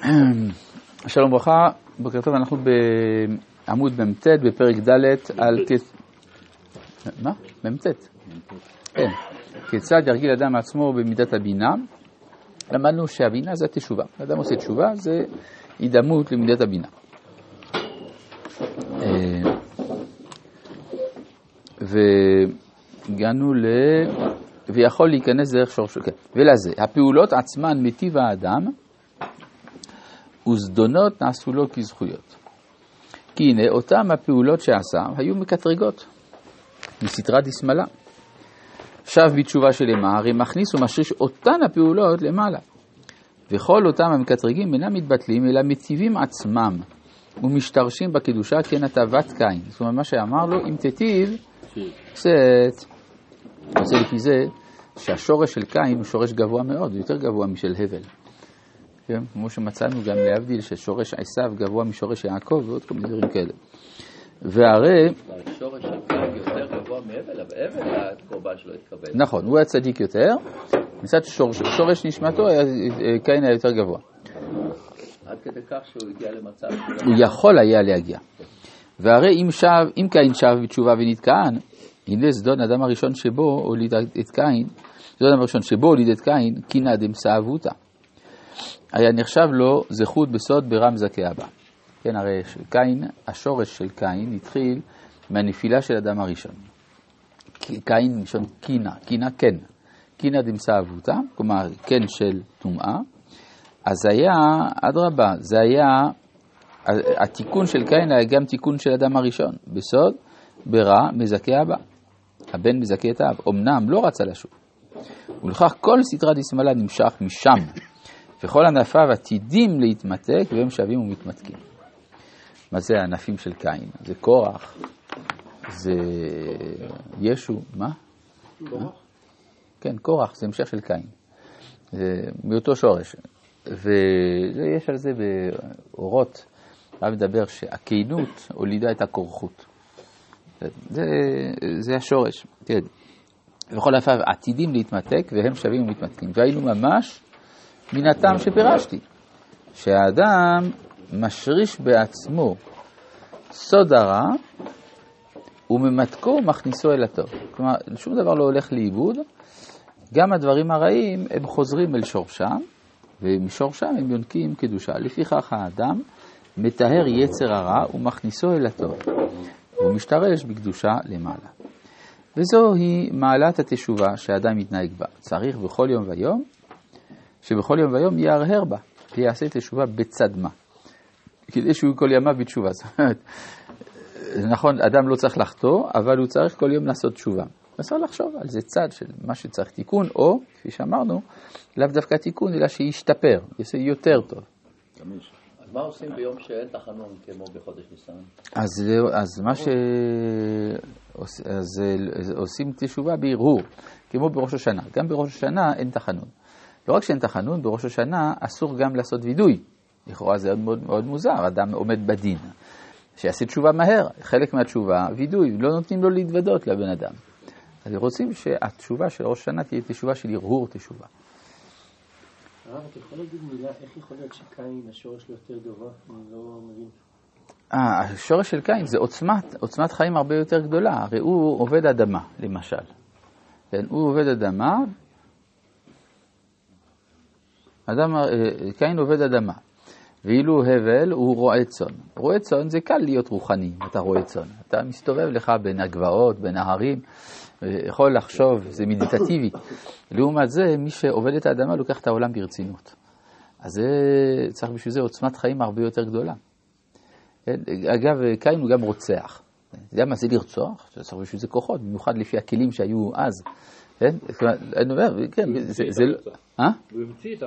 שלום וברכה, בוקר טוב, אנחנו בעמוד מ"ט בפרק ד' על. מה? מ"ט. כן. כיצד ירגיל אדם עצמו במידת הבינה? למדנו שהבינה זה התשובה. אדם עושה תשובה, זה הידמות למידת הבינה. אה, והגענו ל... ויכול להיכנס דרך שורשו, כן, ולזה, הפעולות עצמן מטיב האדם וזדונות נעשו לו כזכויות. כי הנה, אותם הפעולות שעשה היו מקטרגות, מסתרה דשמאלה. שב בתשובה שלמה, הרי מכניס ומשריש אותן הפעולות למעלה. וכל אותם המקטרגים אינם מתבטלים, אלא מציבים עצמם ומשתרשים בקדושה כנתבת קין. זאת אומרת, מה שאמר לו, אם תיטיב, קצת. עושה לפי זה שהשורש של קין הוא שורש גבוה מאוד, יותר גבוה משל הבל. כן? כמו שמצאנו גם להבדיל ששורש עשיו גבוה משורש יעקב ועוד כל מיני דברים כאלה. והרי... שורש קין יותר גבוה מהבל, אבל הקורבן שלו התקבל. נכון, הוא היה צדיק יותר, מצד שורש, שורש נשמתו, היה, קין היה יותר גבוה. עד כדי כך שהוא הגיע למצב... הוא יכול היה להגיע. והרי אם, שב, אם קין שב בתשובה ונתקען, הנה זדון אדם הראשון שבו הוליד את קין, זדון אדם הראשון שבו הוליד את קין, קינא דמסאבותא. היה נחשב לו זכות בסוד ברם זכי אבא. כן, הרי קין, השורש של קין התחיל מהנפילה של אדם הראשון. קין מלשון קינה, קינה כן. קינה דמסה אבותה, כלומר כן של טומאה. אז היה, אדרבה, זה היה, התיקון של קין היה גם תיקון של אדם הראשון. בסוד, ברע, מזכה אבא. הבן מזכה את האב. אמנם לא רצה לשוב. ולכך כל סדרה דשמאלה נמשך משם. וכל ענפיו עתידים להתמתק והם שווים ומתמתקים. מה זה הענפים של קין? זה קורח, זה ישו, מה? קורח? כן, קורח זה המשך של קין. זה מאותו שורש. ויש על זה באורות, הרב מדבר שהקינות הולידה את הכורחות. זה, זה השורש, כן. וכל ענפיו עתידים להתמתק והם שווים ומתמתקים. והיינו ממש מן הטעם שפירשתי, שהאדם משריש בעצמו סוד הרע וממתקו ומכניסו אל הטוב. כלומר, שום דבר לא הולך לאיבוד, גם הדברים הרעים הם חוזרים אל שורשם, ומשורשם הם יונקים קדושה. לפיכך האדם מטהר יצר הרע ומכניסו אל הטוב, והוא משתרש בקדושה למעלה. וזוהי מעלת התשובה שהאדם מתנהג בה. צריך בכל יום ויום שבכל יום ויום יהרהר בה, ויעשה תשובה בצד מה. כדי שהוא כל ימיו בתשובה. זאת אומרת, נכון, אדם לא צריך לחטוא, אבל הוא צריך כל יום לעשות תשובה. אפשר לחשוב על זה צד של מה שצריך תיקון, או, כפי שאמרנו, לאו דווקא תיקון, אלא שישתפר, יעשה יותר טוב. אז מה עושים ביום שאין תחנון כמו בחודש ניסן? אז, אז מה ש... אז עושים תשובה בהרהור, כמו בראש השנה. גם בראש השנה אין תחנון. לא רק שאין תחנון, בראש השנה אסור גם לעשות וידוי. לכאורה זה מאוד, מאוד מוזר, אדם עומד בדין. שיעשה תשובה מהר, חלק מהתשובה, וידוי, לא נותנים לו להתוודות לבן אדם. אז רוצים שהתשובה של ראש השנה תהיה תשובה של הרהור תשובה. הרב, אתה יכול להגיד מילה, איך יכול להיות שקין, השורש שלו יותר גבוה? אני לא מבין. אה, השורש של קין זה עוצמת, עוצמת חיים הרבה יותר גדולה. הרי הוא עובד אדמה, למשל. כן, הוא עובד אדמה, אדם, אה, קין עובד אדמה, ואילו הבל הוא רועה צאן. רועה צאן זה קל להיות רוחני, אתה רועה צאן. אתה מסתובב לך בין הגבעות, בין ההרים, יכול לחשוב, זה מדיטטיבי. לעומת זה, מי שעובד את האדמה לוקח את העולם ברצינות. אז זה, צריך בשביל זה עוצמת חיים הרבה יותר גדולה. אגב, קין הוא גם רוצח. אתה יודע מה זה לרצוח? צריך בשביל זה כוחות, במיוחד לפי הכלים שהיו אז. כן? אני אומר, כן, זה לא... אה?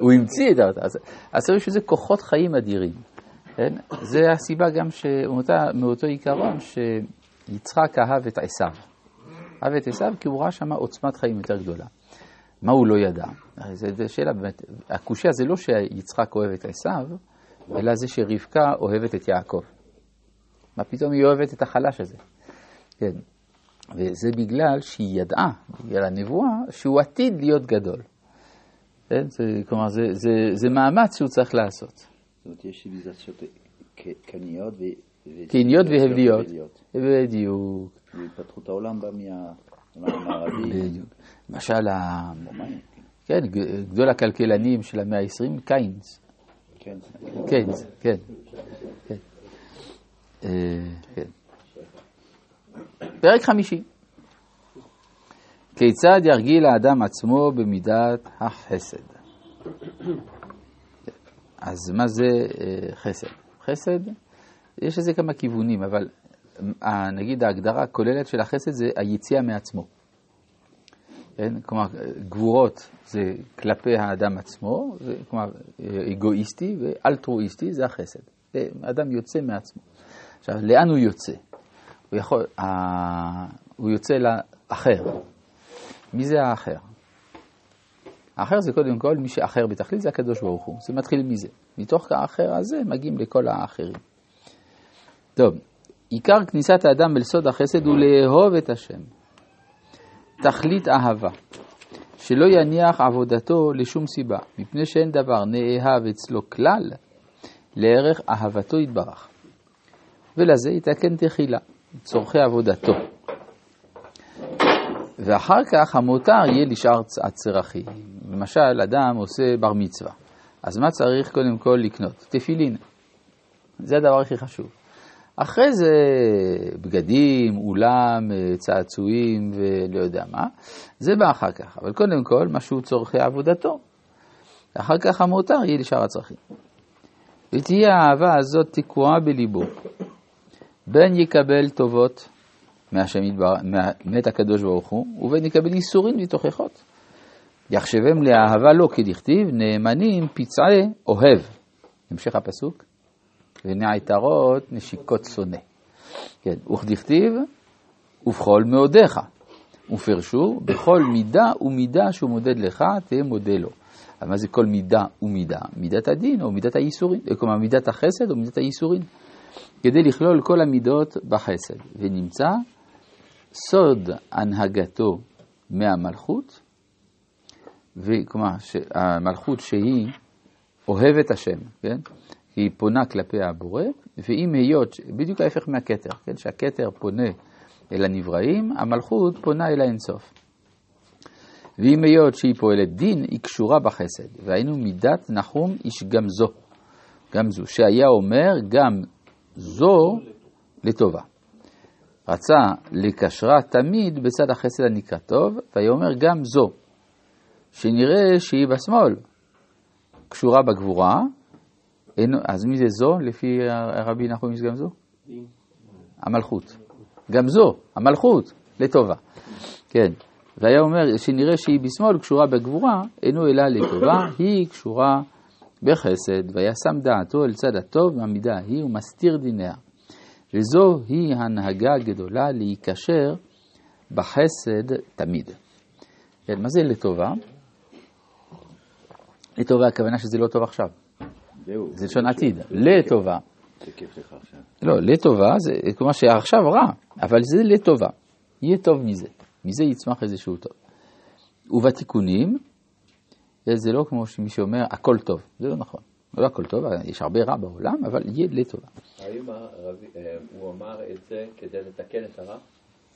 הוא המציא את האותה. אז צריך בשביל זה כוחות חיים אדירים. כן? זה הסיבה גם מאותו עיקרון שיצחק אהב את עשיו. אהב את עשיו כי הוא ראה שם עוצמת חיים יותר גדולה. מה הוא לא ידע? זו שאלה באמת, הקושייה זה לא שיצחק אוהב את עשיו, אלא זה שרבקה אוהבת את יעקב. מה פתאום היא אוהבת את החלש הזה? כן. וזה בגלל שהיא ידעה, בגלל הנבואה, שהוא עתיד להיות גדול. כן? זה, כלומר, זה, זה, זה מאמץ שהוא צריך לעשות. אומרת, יש ציוויליזציות ק- קניות ו... קניות והבליות. בדיוק, והתפתחות העולם בא מהעולם המערבי. בדיוק. למשל, כן, גדול הכלכלנים של המאה ה-20, קיינס. כן. קיינס, כן. פרק חמישי. כיצד ירגיל האדם עצמו במידת החסד? אז מה זה אה, חסד? חסד, יש לזה כמה כיוונים, אבל אה, נגיד ההגדרה הכוללת של החסד זה היציאה מעצמו. כן? כלומר, גבורות זה כלפי האדם עצמו, ו- כלומר, אה, אגואיסטי ואלטרואיסטי זה החסד. זה אדם יוצא מעצמו. עכשיו, לאן הוא יוצא? הוא, יכול, אה, הוא יוצא לאחר. מי זה האחר? האחר זה קודם כל, מי שאחר בתכלית זה הקדוש ברוך הוא. זה מתחיל מזה. מתוך האחר הזה מגיעים לכל האחרים. טוב, עיקר כניסת האדם אל סוד החסד הוא לאהוב את השם. תכלית אהבה, שלא יניח עבודתו לשום סיבה, מפני שאין דבר נאהב אצלו כלל לערך אהבתו יתברך. ולזה יתקן תחילה, צורכי עבודתו. ואחר כך המותר יהיה לשאר הצרכים. למשל, אדם עושה בר מצווה, אז מה צריך קודם כל לקנות? תפילין. זה הדבר הכי חשוב. אחרי זה בגדים, אולם, אה, צעצועים ולא יודע מה, זה בא אחר כך. אבל קודם כל, משהו צורכי עבודתו. אחר כך המותר יהיה לשאר הצרכים. ותהיה האהבה הזאת תקועה בליבו, בין יקבל טובות מהשם יתבר- מה- מאת הקדוש ברוך הוא, ובין יקבל ייסורים ותוכחות. יחשבם לאהבה לו כדכתיב, נאמנים פצעי אוהב. המשך הפסוק. ונעתרות נשיקות שונא. כן, וכדכתיב, ובכל מאודיך. ופרשו, בכל מידה ומידה שהוא מודד לך, תהיה מודה לו. אבל מה זה כל מידה ומידה? מידת הדין או מידת הייסורים, כלומר מידת החסד או מידת הייסורים. כדי לכלול כל המידות בחסד. ונמצא סוד הנהגתו מהמלכות, כלומר המלכות שהיא אוהבת השם, כן? היא פונה כלפי הבורא, ואם היות, בדיוק ההפך מהכתר, כן? שהכתר פונה אל הנבראים, המלכות פונה אל האינסוף. ואם היות שהיא פועלת דין, היא קשורה בחסד, והיינו מידת נחום איש גם זו, גם זו, שהיה אומר גם זו לטובה. רצה לקשרה תמיד בצד החסד הנקרא טוב, ויאמר גם זו, שנראה שהיא בשמאל, קשורה בגבורה, אין, אז מי זה זו לפי רבי נחום איש גם זו? המלכות. גם זו, המלכות, לטובה. כן. והיה אומר שנראה שהיא בשמאל קשורה בגבורה, אינו אלא לטובה, היא קשורה בחסד, וישם דעתו אל צד הטוב מהמידה ההיא ומסתיר דיניה. וזו היא הנהגה הגדולה להיקשר בחסד תמיד. כן, מה זה לטובה? לטובה הכוונה שזה לא טוב עכשיו. זהו. זה לשון עתיד. לטובה. זה כיף לך עכשיו. לא, לטובה, זה כלומר שעכשיו רע, אבל זה לטובה. יהיה טוב מזה. מזה יצמח איזשהו טוב. ובתיקונים, זה לא כמו שמי שאומר הכל טוב, זה לא נכון. לא הכל טוב, יש הרבה רע בעולם, אבל יהיה לטובה. האם אה, הוא אמר את זה כדי לתקן את הרע?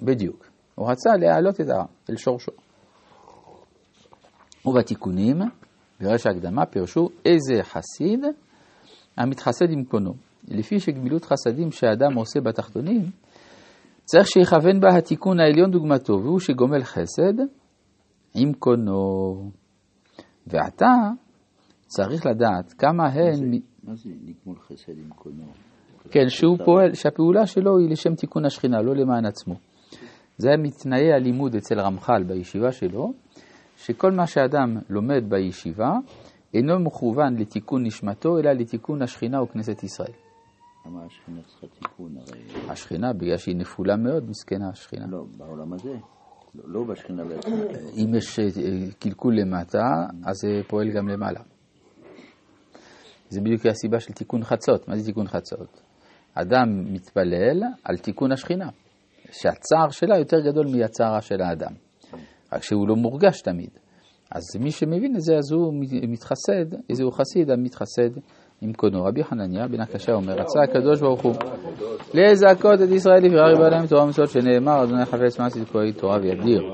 בדיוק. הוא רצה להעלות את הרע אל שורשו. ובתיקונים, בראש ההקדמה, פירשו איזה חסיד המתחסד עם קונו. לפי שגמילות חסדים שהאדם עושה בתחתונים, צריך שיכוון בה התיקון העליון דוגמתו, והוא שגומל חסד עם קונו. ועתה צריך לדעת כמה הן... מה זה נגמול חסד עם קולנוע? כן, שהוא פועל, שהפעולה שלו היא לשם תיקון השכינה, לא למען עצמו. זה היה מתנאי הלימוד אצל רמח"ל בישיבה שלו, שכל מה שאדם לומד בישיבה אינו מכוון לתיקון נשמתו, אלא לתיקון השכינה וכנסת ישראל. למה השכינה צריכה תיקון? הרי... השכינה, בגלל שהיא נפולה מאוד, מסכנה השכינה. לא, בעולם הזה. לא- בשכינה בעצמה. אם יש אה, קלקול למטה, אז זה פועל גם למעלה. זה בדיוק הסיבה של תיקון חצות. מה זה תיקון חצות? אדם מתפלל על תיקון השכינה, שהצער שלה יותר גדול מהצער של האדם, רק שהוא לא מורגש תמיד. אז מי שמבין את זה, אז הוא מתחסד, איזה הוא חסיד המתחסד עם קונו. רבי חנניה בן הקשה אומר, רצה הקדוש ברוך הוא לזכות את ישראל לבחירה ריבה להם תורה ומצוות שנאמר, אדוני חפץ מעשית כה תורה וידיר.